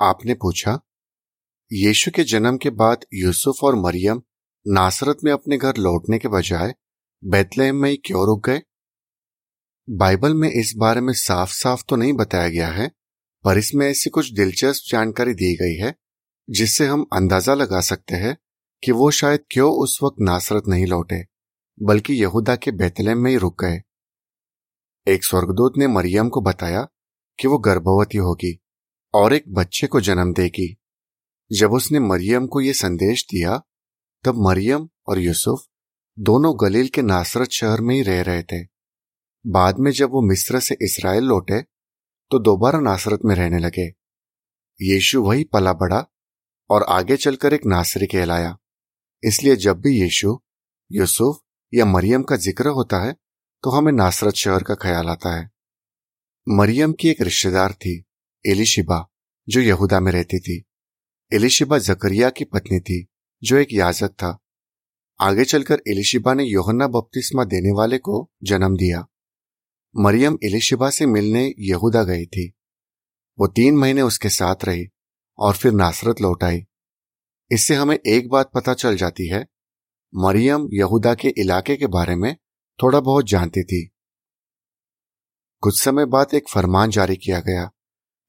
आपने पूछा, यीशु के जन्म के बाद यूसुफ और मरियम नासरत में अपने घर लौटने के बजाय बैतलहम में ही क्यों रुक गए? बाइबल में इस बारे में साफ़ साफ़ तो नहीं बताया गया है, पर इसमें ऐसी कुछ दिलचस्प जानकारी दी गई है, जिससे हम अंदाज़ा लगा सकते हैं कि वो शायद क्यों उस वक्त नासरत नहीं लौटे, बल्कि यहूदा के बैतलहम में ही रुक गए। एक स्वर्गदूत ने मरियम को बताया कि वो गर्भवती होगी। और एक बच्चे को जन्म देगी। जब उसने मरियम को यह संदेश दिया, तब मरियम और यूसुफ दोनों गलील के नासरत शहर में ही रह रहे थे। बाद में जब वो मिस्र से इसराइल लौटे तो दोबारा नासरत में रहने लगे। यीशु वही पला बढ़ा और आगे चलकर एक नासरी कहलाया। इसलिए जब भी यीशु, यूसुफ या मरियम का ज़िक्र होता है तो हमें नासरत शहर का ख्याल आता है। मरियम की एक रिश्तेदार थी। एलिशिबा, जो यहूदा में रहती थी। एलिशिबा जकरिया की पत्नी थी, जो एक याजक था। आगे चलकर एलिशिबा ने योहन्ना बपतिस्मा देने वाले को जन्म दिया। मरियम एलिशिबा से मिलने यहूदा गई थी। वो तीन महीने उसके साथ रही और फिर नासरत लौट आई। इससे हमें एक बात पता चल जाती है, मरियम यहूदा के इलाके के बारे में थोड़ा बहुत जानती थी। कुछ समय बाद एक फरमान जारी किया गया।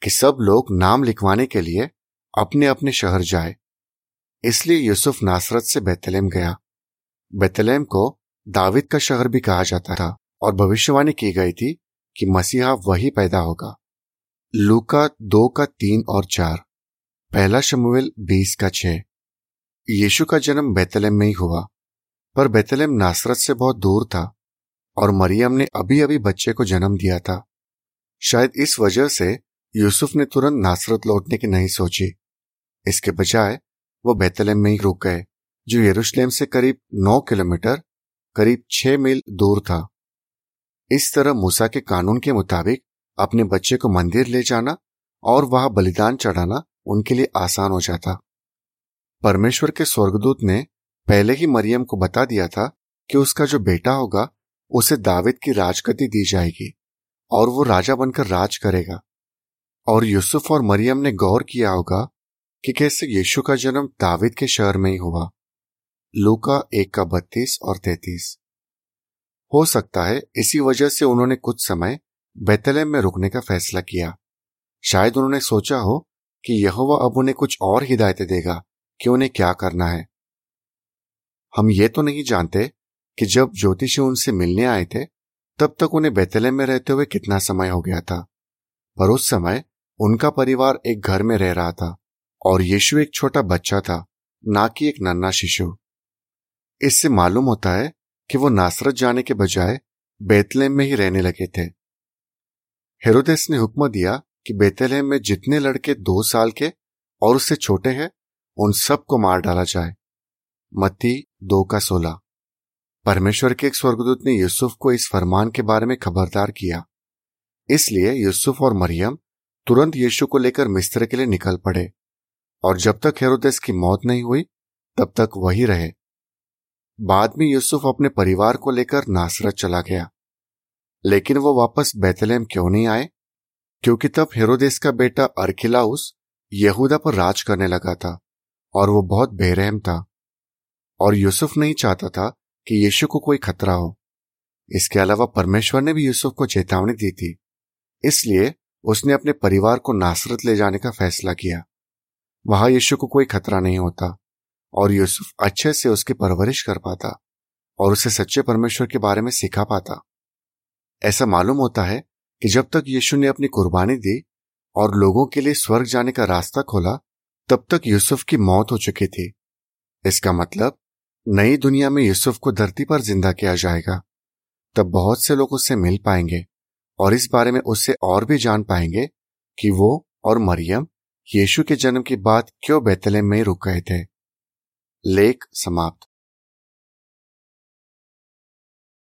कि सब लोग नाम लिखवाने के लिए अपने अपने शहर जाए। इसलिए यूसुफ नासरत से बेतलेम गया। बेतलेम को दाविद का शहर भी कहा जाता था और भविष्यवाणी की गई थी कि मसीहा वही पैदा होगा। लूका दो का तीन और चार। पहला शमुएल बीस का छह। यीशु का जन्म बेतलेम में ही हुआ, पर बेतलेम नासरत से बहुत दूर था और मरियम ने अभी अभी बच्चे को जन्म दिया था। शायद इस वजह से यूसुफ ने तुरंत नासरत लौटने की नहीं सोची। इसके बजाय वो बैतलम में ही रुक गए, जो यरूशलेम से करीब नौ किलोमीटर, करीब छह मील दूर था। इस तरह मूसा के कानून के मुताबिक अपने बच्चे को मंदिर ले जाना और वहाँ बलिदान चढ़ाना उनके लिए आसान हो जाता। परमेश्वर के स्वर्गदूत ने पहले ही मरियम को बता दिया था कि उसका जो बेटा होगा, उसे दाविद की राजगति दी जाएगी और वो राजा बनकर राज करेगा। और यूसुफ और मरियम ने गौर किया होगा कि कैसे यीशु का जन्म दाविद के शहर में ही हुआ। लूका एक का बत्तीस और तैतीस। हो सकता है इसी वजह से उन्होंने कुछ समय बेतलेम में रुकने का फैसला किया। शायद उन्होंने सोचा हो कि यह अब उन्हें कुछ और हिदायतें देगा कि उन्हें क्या करना है। हम ये तो नहीं जानते कि जब ज्योतिषी उनसे मिलने आए थे, तब तक उन्हें बेतलेम में रहते हुए कितना समय हो गया था। पर उस समय उनका परिवार एक घर में रह रहा था और यीशु एक छोटा बच्चा था, ना कि एक नन्ना शिशु। इससे मालूम होता है कि वो नासरत जाने के बजाय बेतलेम में ही रहने लगे थे। हेरोदेस ने हुक्म दिया कि बेतलेम में जितने लड़के दो साल के और उससे छोटे हैं, उन सबको मार डाला जाए। मत्ती दो का सोलह। परमेश्वर के एक स्वर्गदूत ने यूसुफ को इस फरमान के बारे में खबरदार किया। इसलिए यूसुफ और मरियम तुरंत यीशु को लेकर मिस्र के लिए निकल पड़े, और जब तक हेरोदेस की मौत नहीं हुई, तब तक वही रहे। बाद में यूसुफ अपने परिवार को लेकर नासरत चला गया। लेकिन वो वापस बैतलेम क्यों नहीं आए? क्योंकि तब हेरोदेस का बेटा अर्खिलाउस यहूदा पर राज करने लगा था, और वो बहुत बेरहम था, और यूसुफ नहीं चाहता था कि यीशु को कोई खतरा हो। इसके अलावा परमेश्वर ने भी यूसुफ को चेतावनी दी थी। इसलिए उसने अपने परिवार को नासरत ले जाने का फैसला किया। वहाँ यीशु को कोई खतरा नहीं होता, और यूसुफ अच्छे से उसकी परवरिश कर पाता, और उसे सच्चे परमेश्वर के बारे में सिखा पाता। ऐसा मालूम होता है कि जब तक यीशु ने अपनी कुर्बानी दी और लोगों के लिए स्वर्ग जाने का रास्ता खोला, तब तक यूसुफ की मौत हो चुकी थी। इसका मतलब नई दुनिया में यूसुफ को धरती पर ज़िंदा किया जाएगा। तब बहुत से लोग उससे मिल पाएँगे। और इस बारे में उससे और भी जान पाएँगे कि वो और मरियम यीशु के जन्म की बात क्यों बेतले में रुक गए थे। लेख समाप्त।